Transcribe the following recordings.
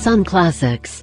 Nissan Classics.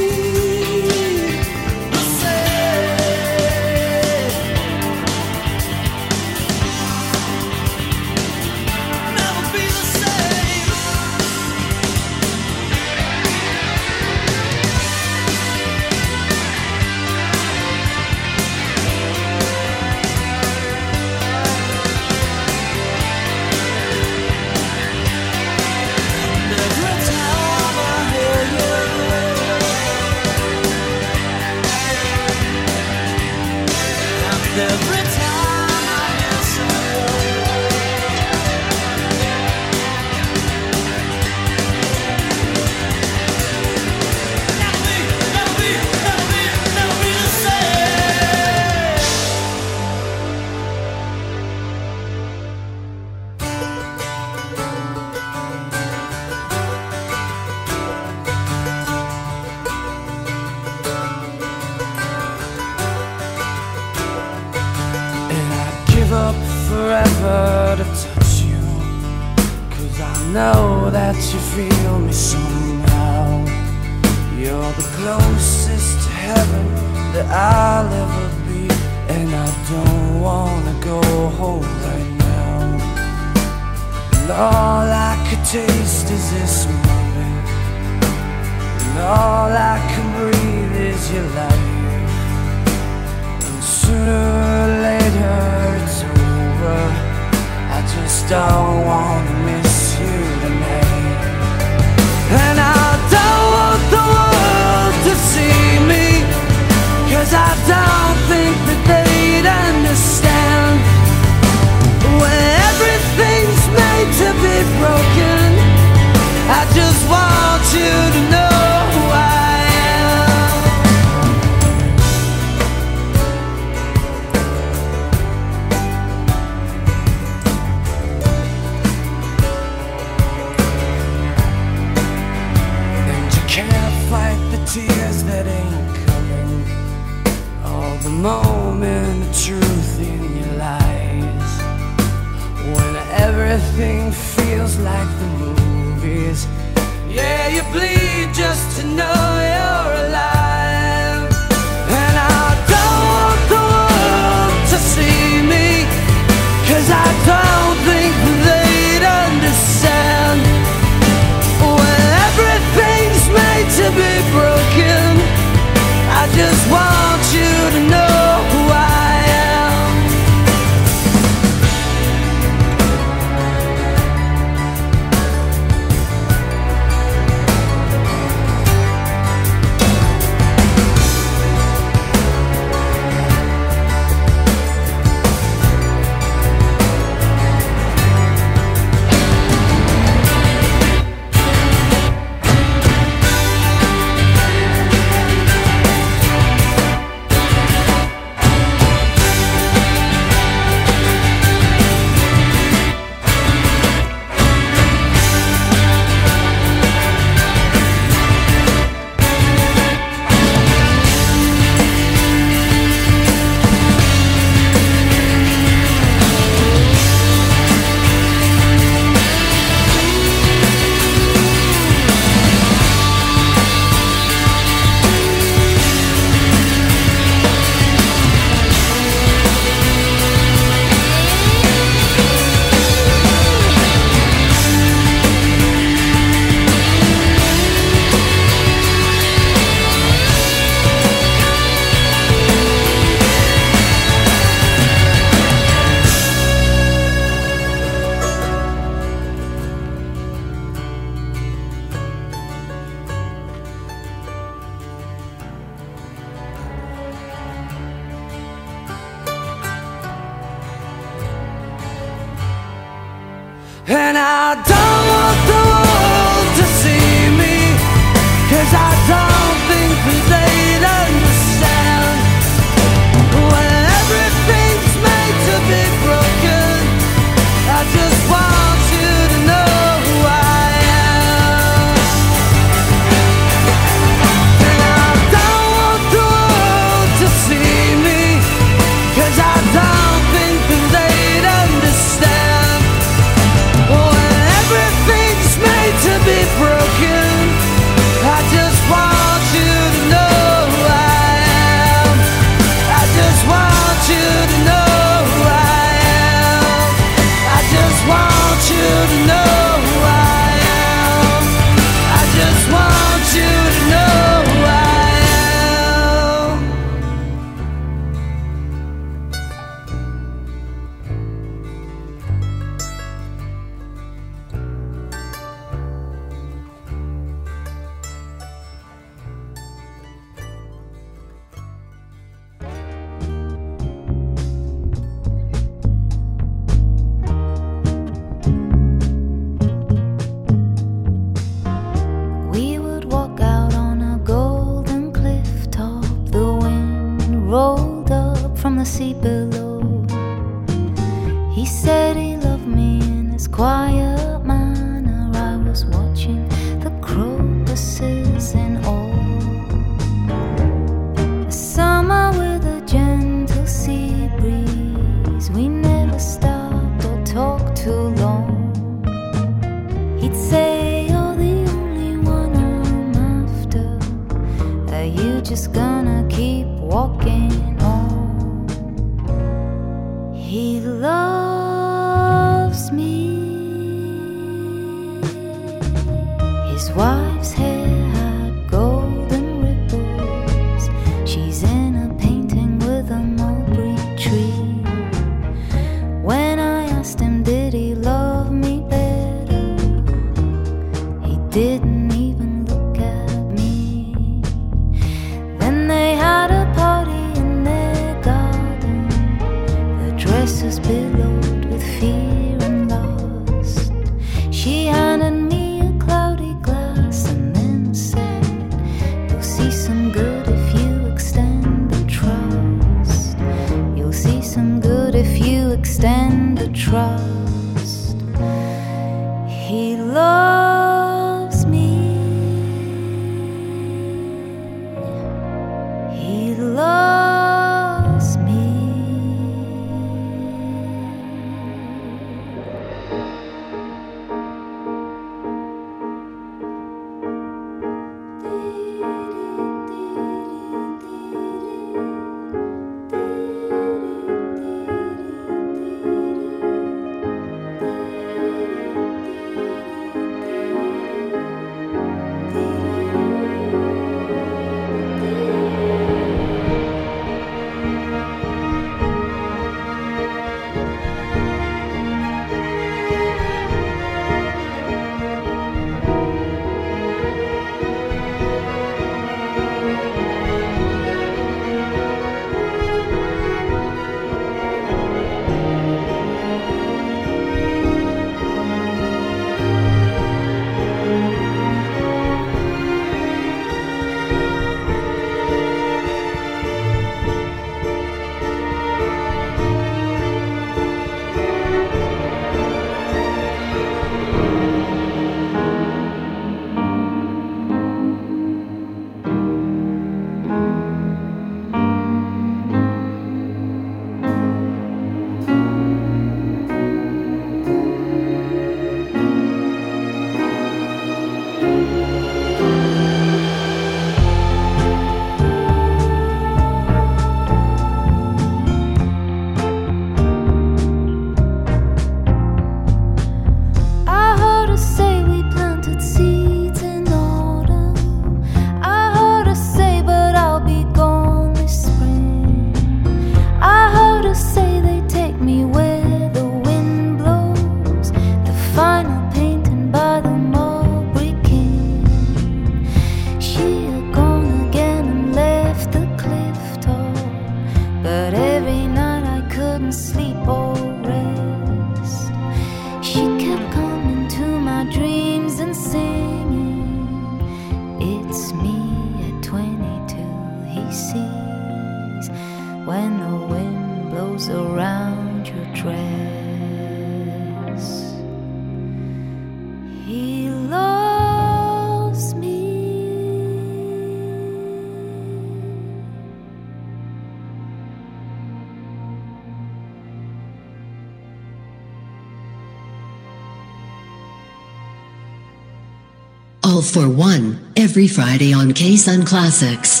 For One, every Friday on K Sun Classics.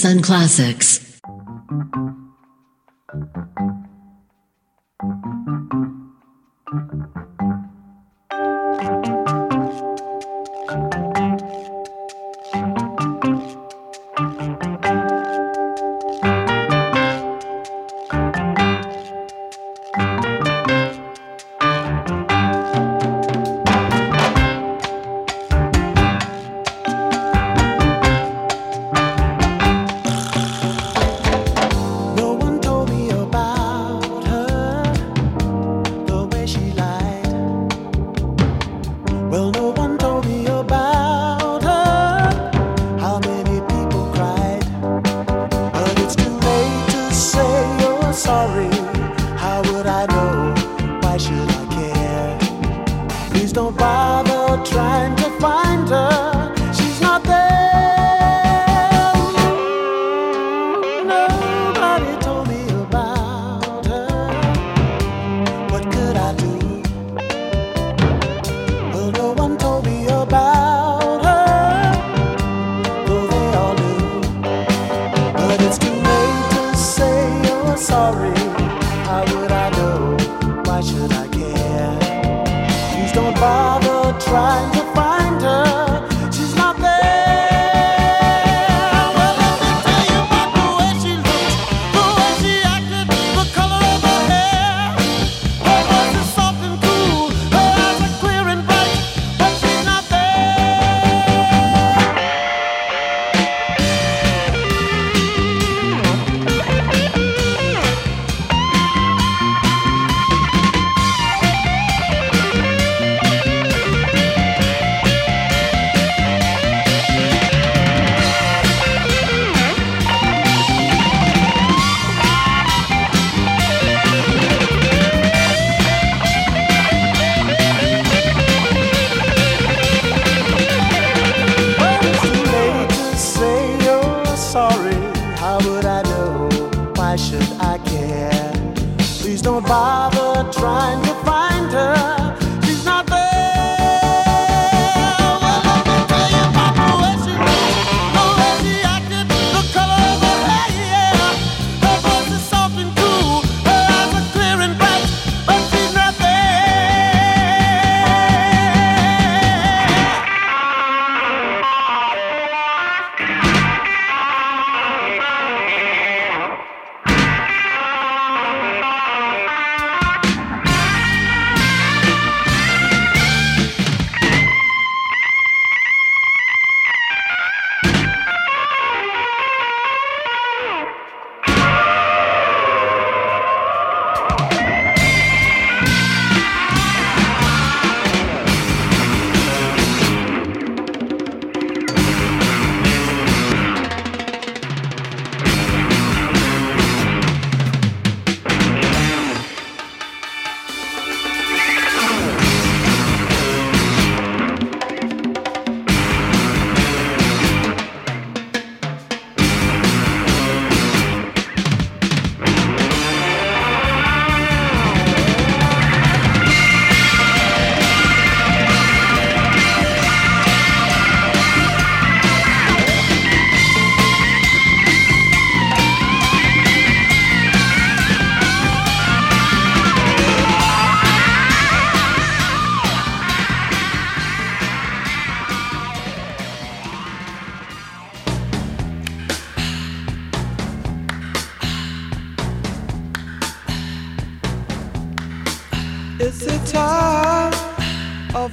Sun Classics.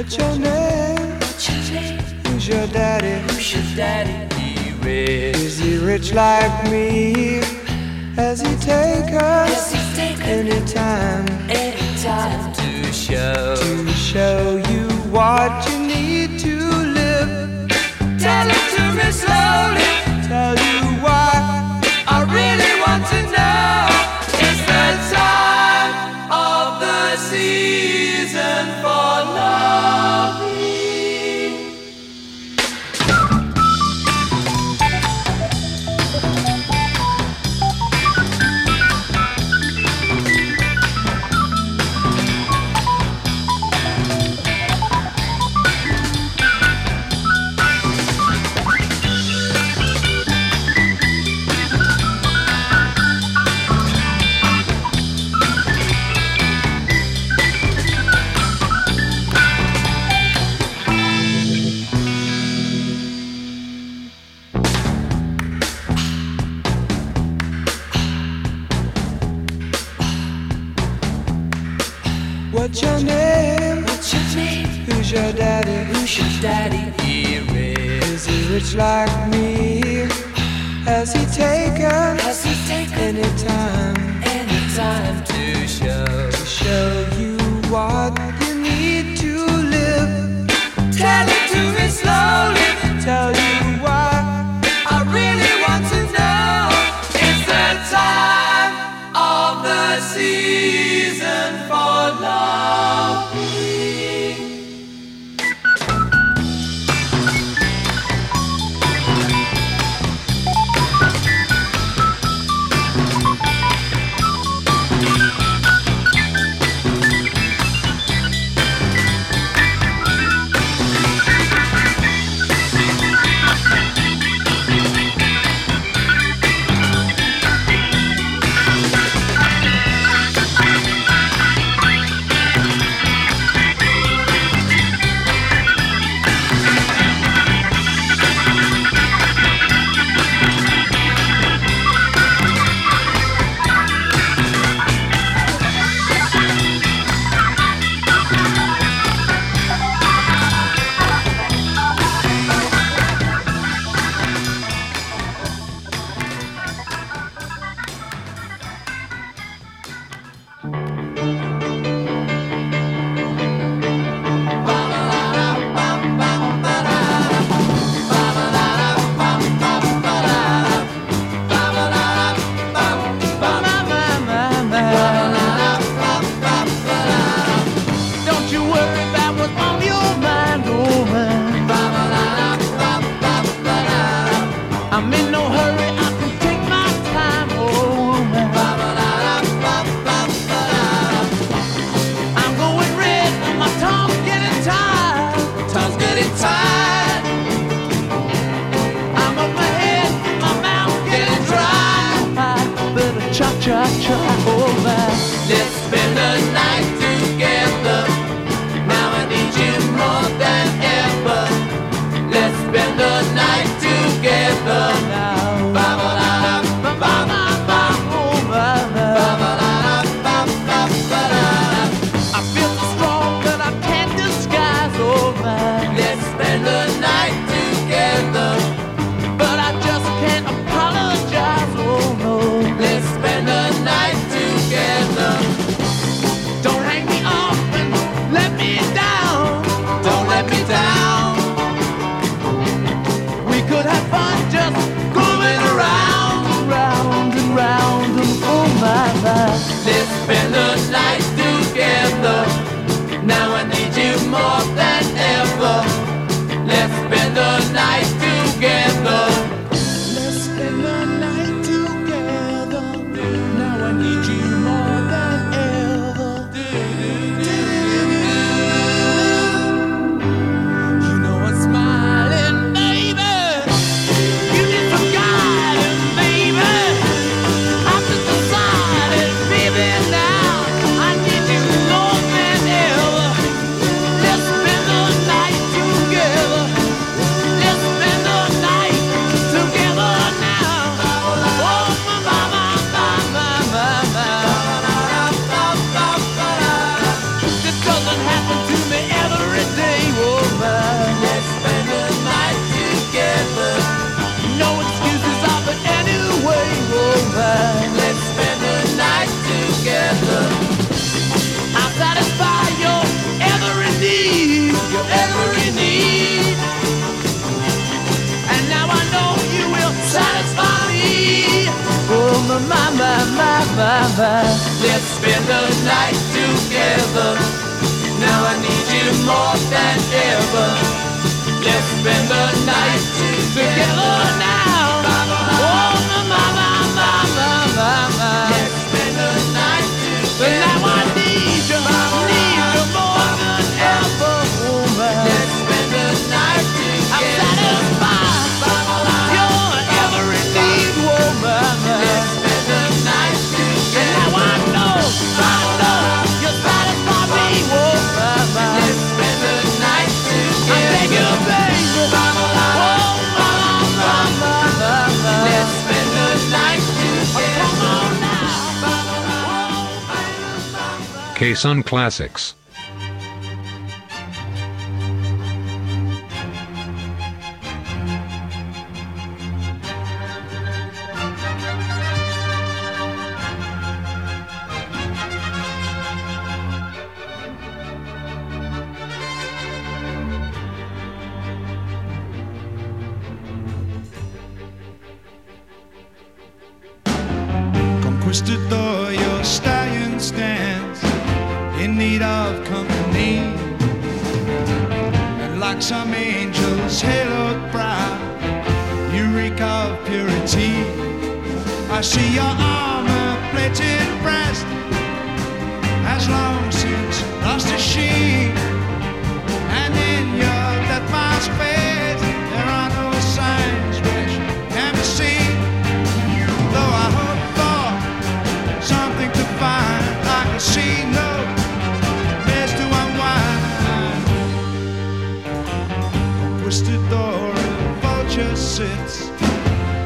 What's your name? Who's your daddy? Who's your daddy? He rich. Is he rich like me? Has he take us anytime? Anytime to show to show you what you need to live. Tell it to me slowly. Tell you why daddy? Your daddy? He rich. Is he rich like me? Has he taken? Has he taken anytime? Anytime to show to show you what you need to live. Tell it to me slowly. Tell Sun Classics. I see your armor plated breast has long since lost its sheen, and in your death mask face.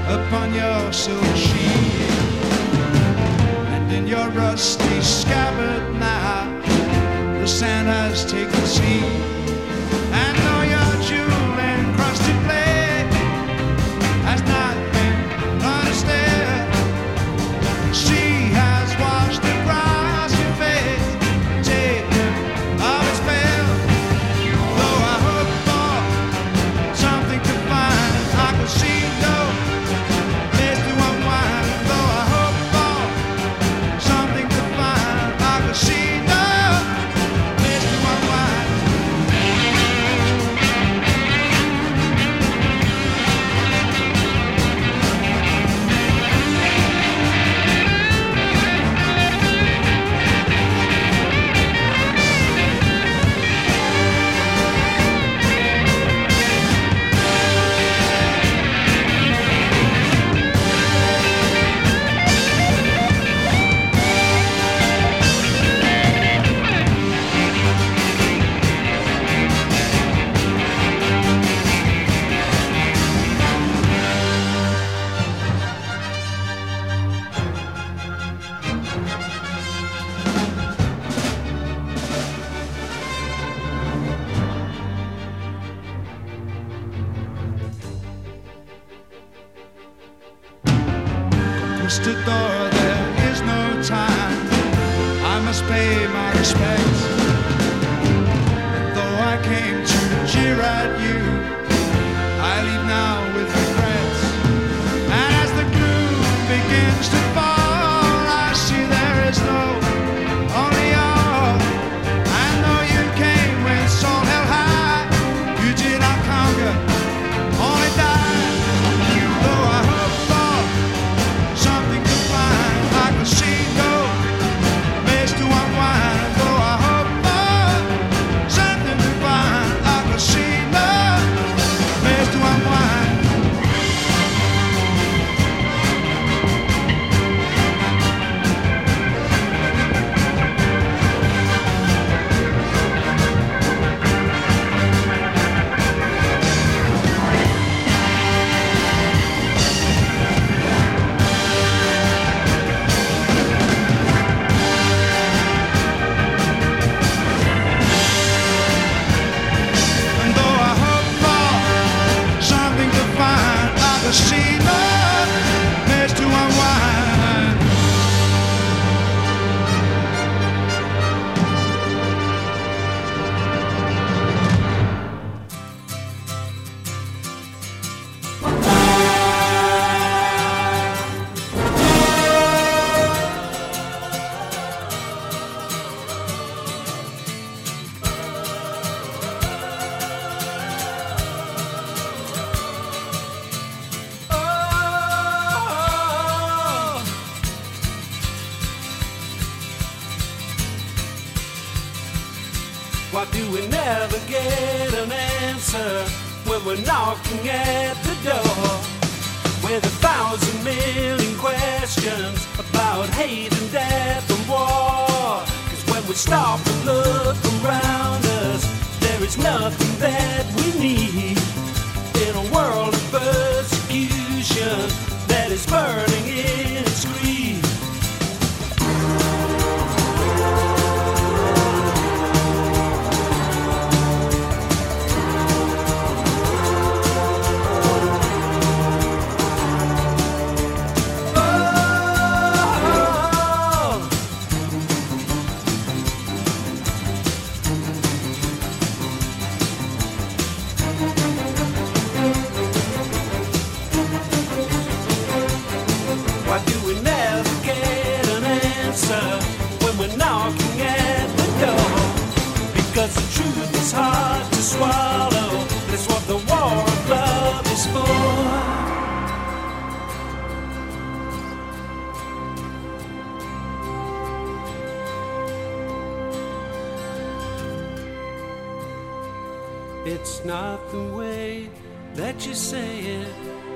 upon your silk sheet and in your rusty scabbard now the sand has taken seat. Answer when we're knocking at the door with a thousand million questions about hate and death and war. Cause when we stop and look around us, there is nothing that we need in a world of persecution that is burning in its greed. Truth is hard to swallow. That's what the war of love is for. It's not the way that you say it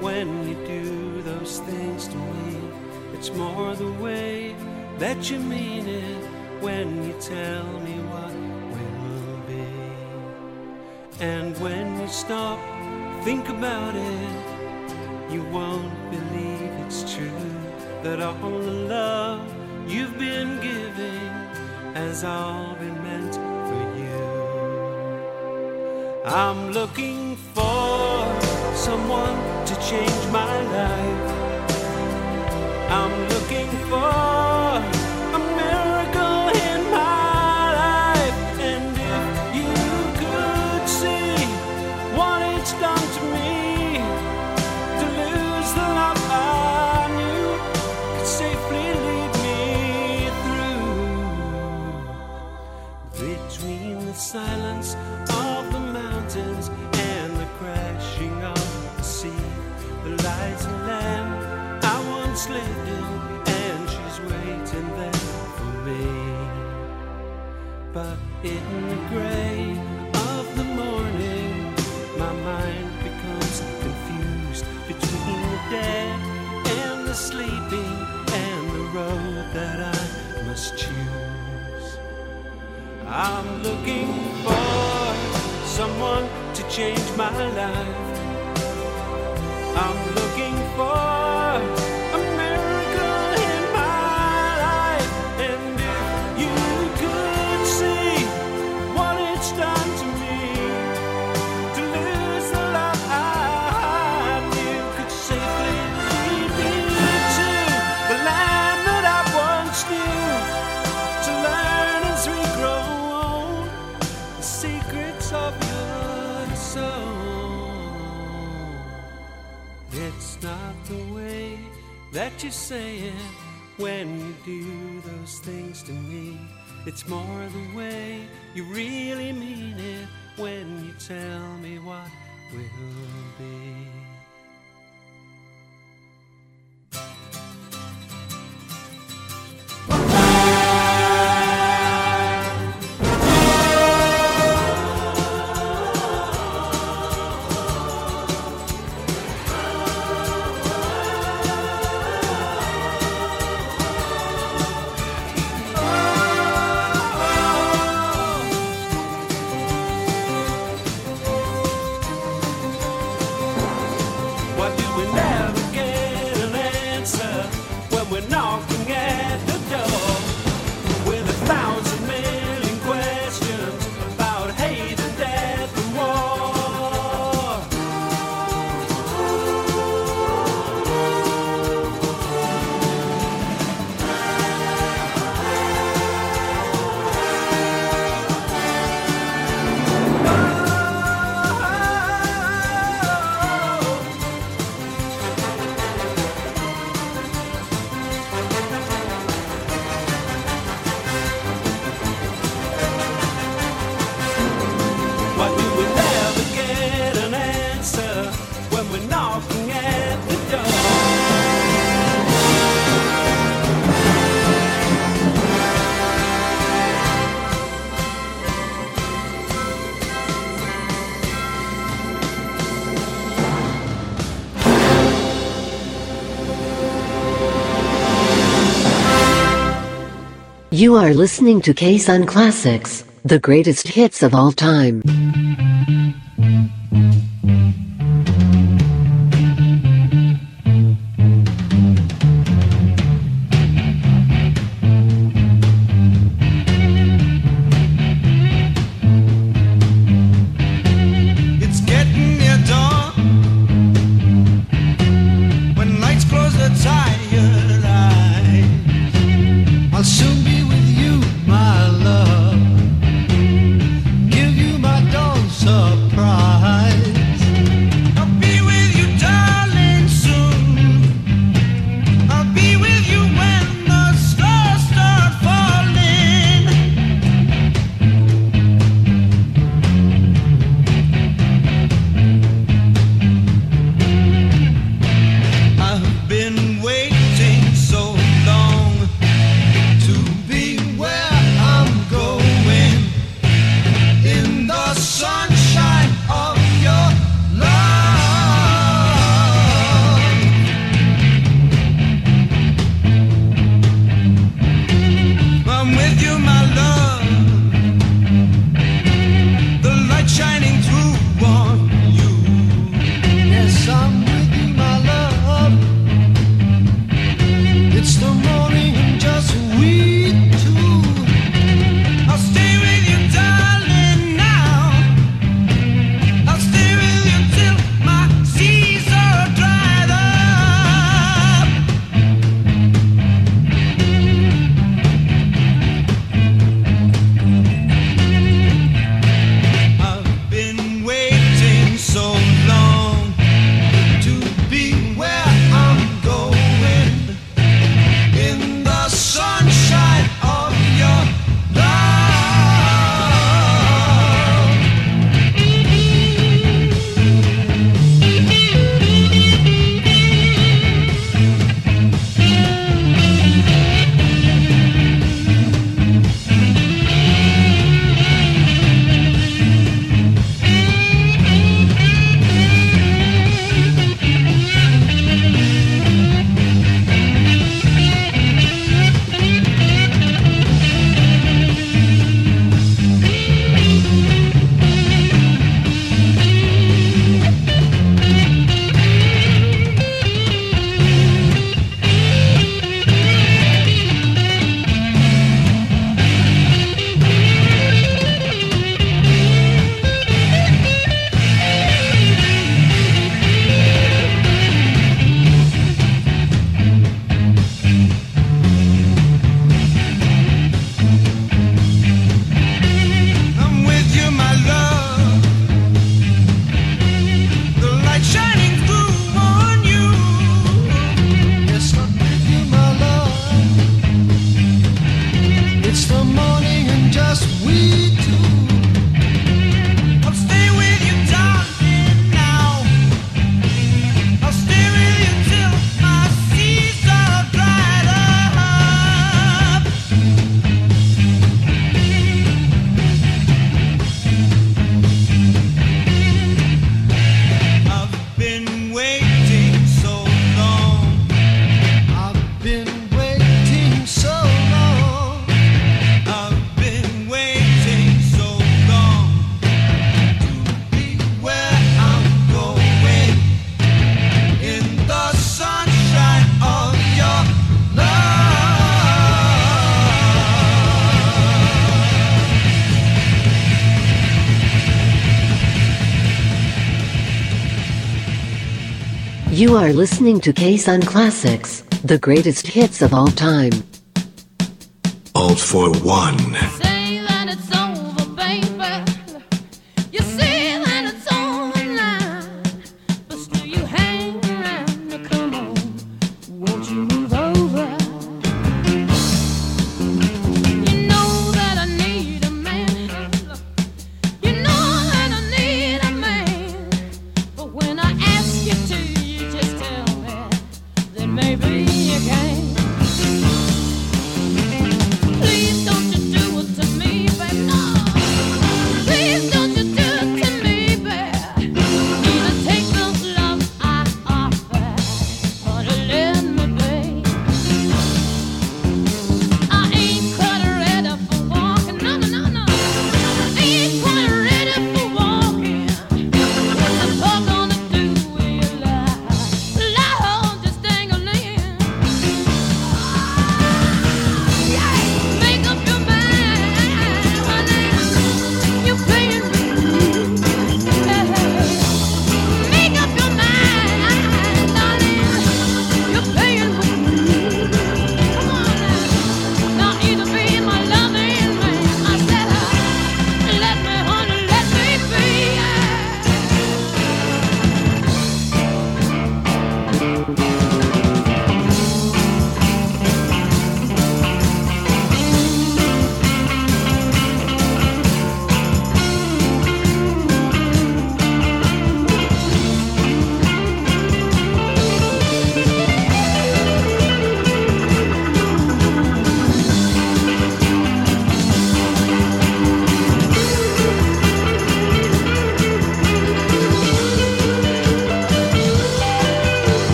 when you do those things to me. It's more the way that you mean it when you tell me And when you stop, think about it, you won't believe it's true that all the love you've been giving has all been meant for you. I'm looking for someone to change my life. I'm I'm looking for someone to change my life. I'm looking you say it when you do those things to me. It's more the way you really mean it when you tell me what will be. You are listening to K-Sun Classics, the greatest hits of all time. You are listening to K-Sun Classics, the greatest hits of all time. Alt for one.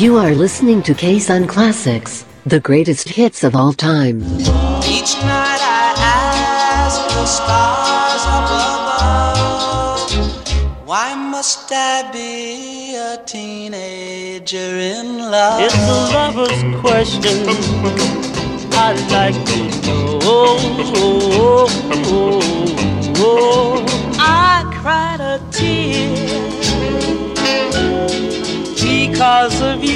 You are listening to K-Sun Classics, the greatest hits of all time. Each night I ask the stars up above, why must I be a teenager in love? It's a lover's question. I'd like to know. I cried a tear because of you.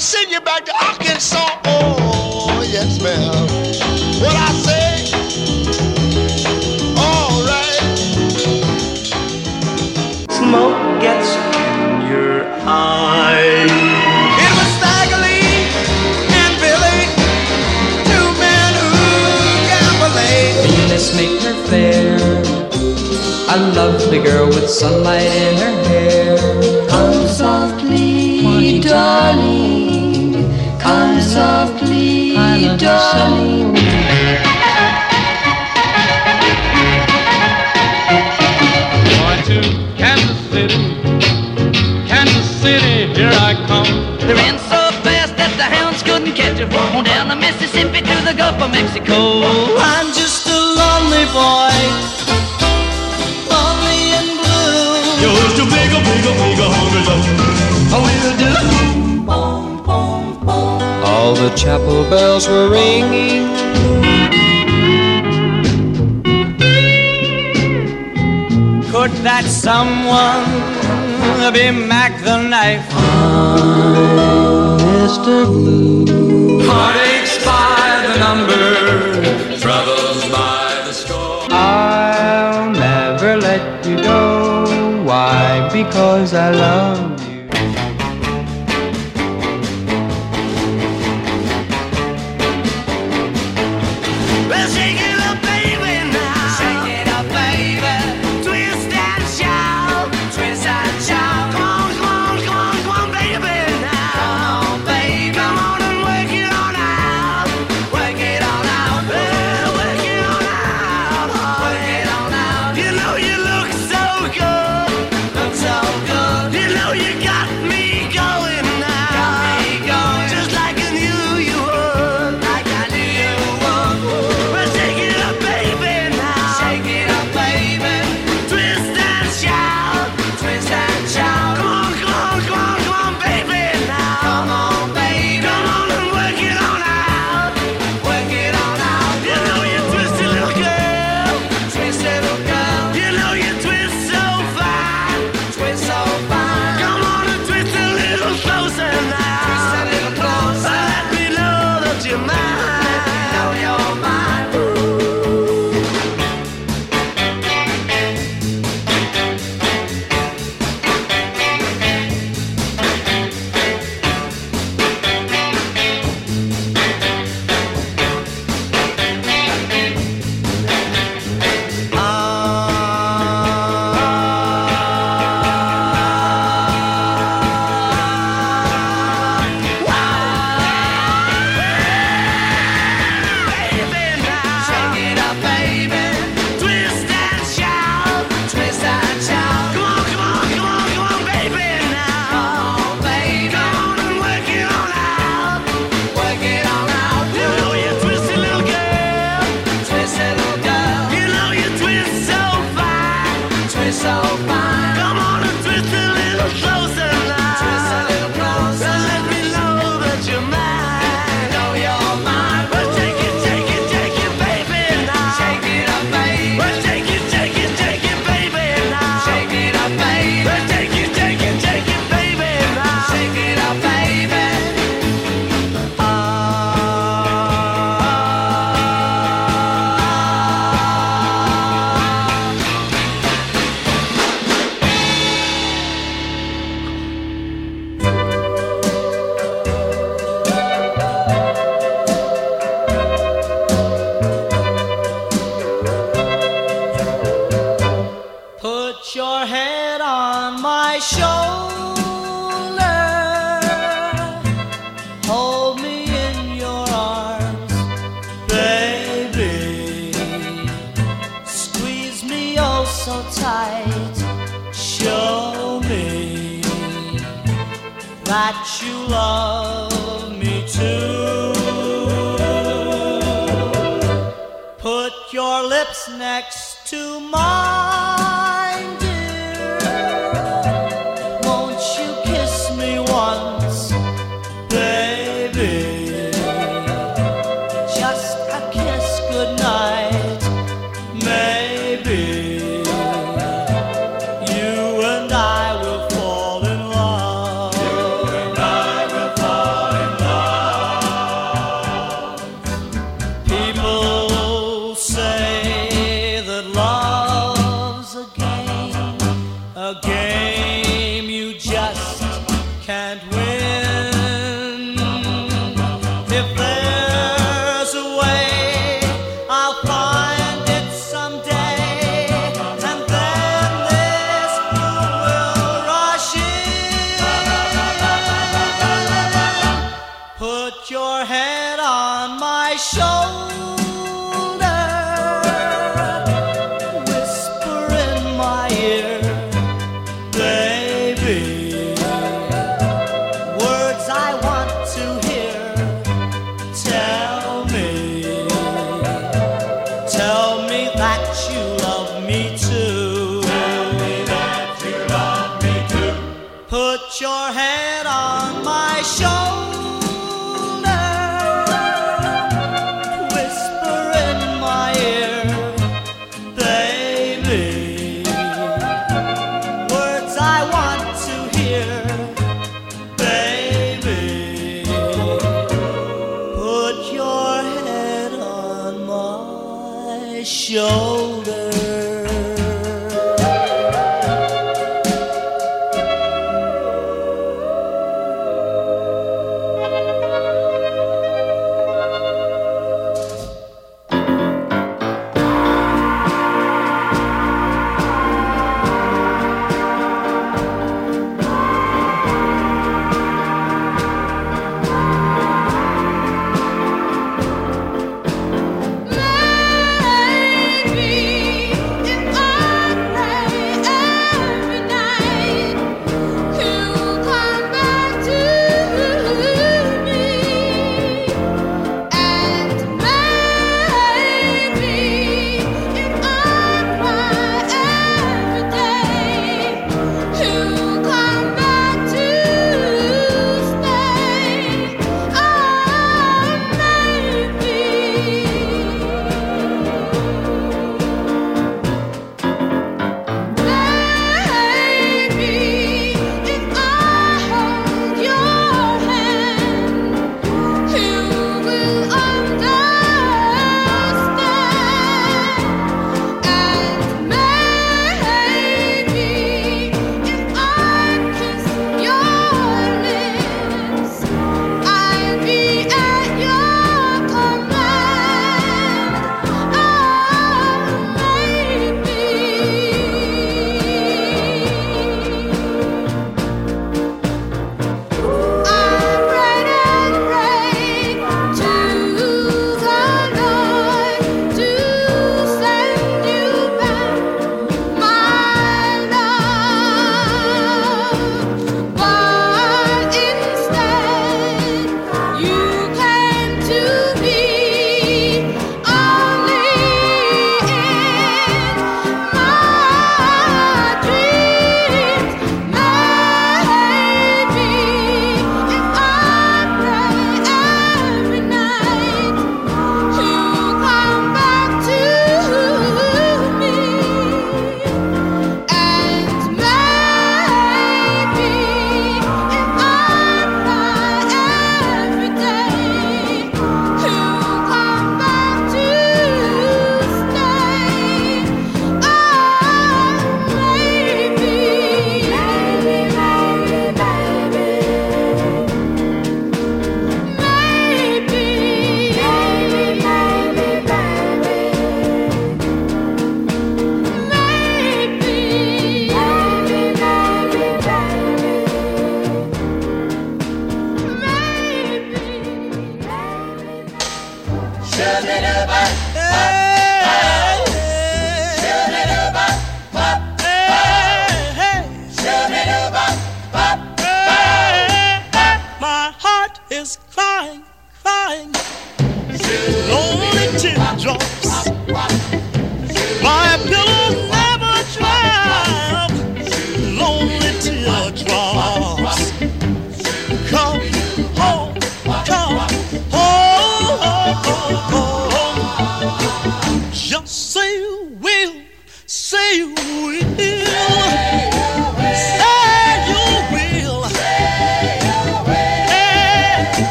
Gonna send you back to Arkansas. Oh, yes, ma'am. What I say? All right. Smoke gets in your eyes. It was Stagger Lee and Billy, two men who gamble Venus make her fair. A lovely girl with sunlight in her darling. Going to Kansas City, Kansas City, here I come. They ran so fast that the hounds couldn't catch them. On down the Mississippi to the Gulf of Mexico. I'm the chapel bells were ringing. Could that someone be Mack the Knife? Mr. Blue. Heartaches by the number, troubles by the score. I'll never let you go. Why? Because I love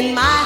in my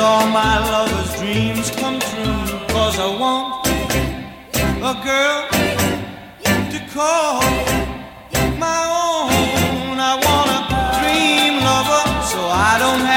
till all my lover's dreams come true. Cause I want a girl to call my own. I want a dream lover so I don't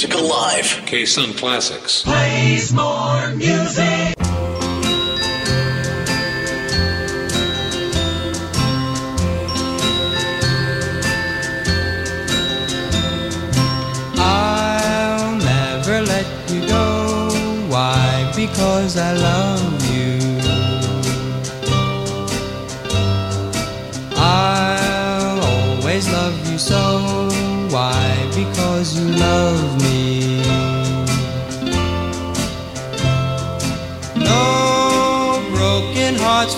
music alive. K-Sun Classics. Plays more music. I'll never let you go. Why? Because I love you. I'll always love you so. Why? Because you love me.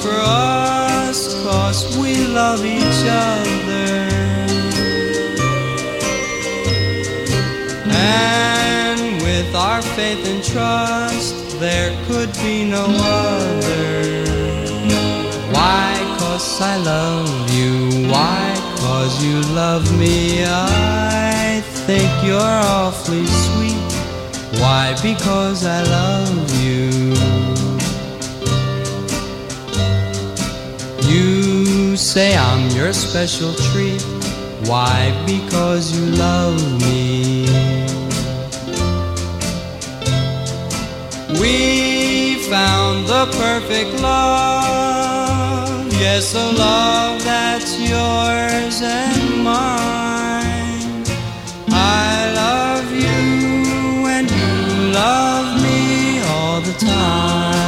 For us, cause we love each other. And with our faith and trust, there could be no other. Why? Cause I love you. Why? Cause you love me. I think you're awfully sweet. Why? Because I love you. Say I'm your special treat. Why? Because you love me. We found the perfect love. Yes, a love that's yours and mine. I love you and you love me all the time.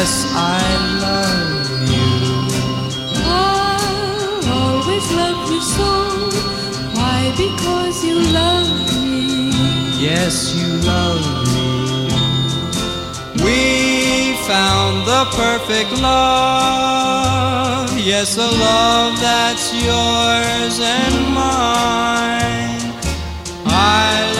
Yes, I love you. I'll always love you so. Why? Because you love me. Yes, you love me. We found the perfect love. Yes, a love that's yours and mine. I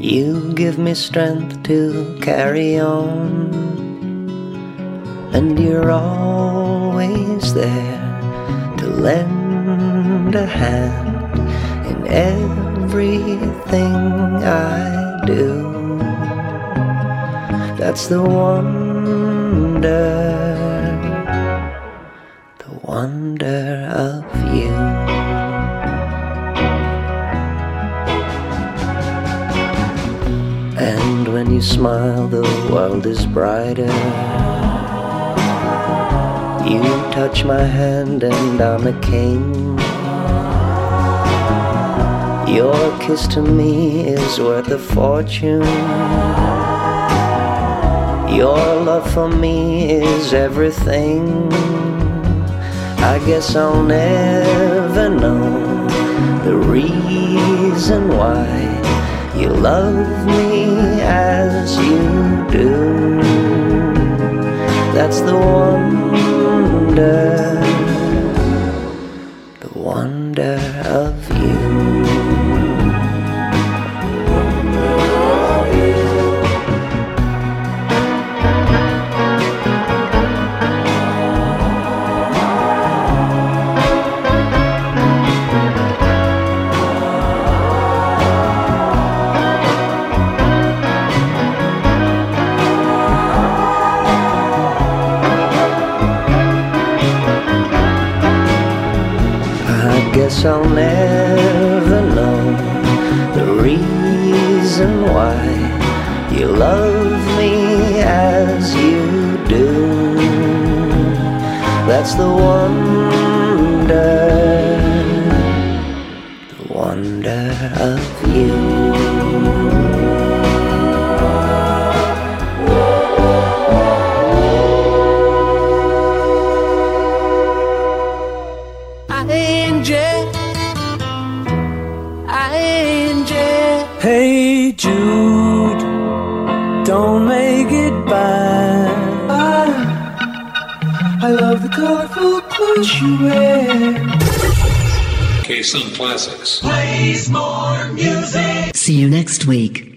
You give me strength to carry on, and you're always there. smile, the world is brighter. You touch my hand and I'm a king. Your kiss to me is worth a fortune. Your love for me is everything. I guess I'll never know the reason why you love me as you do. That's the wonder. the one. Classics. Plays more music. See you next week.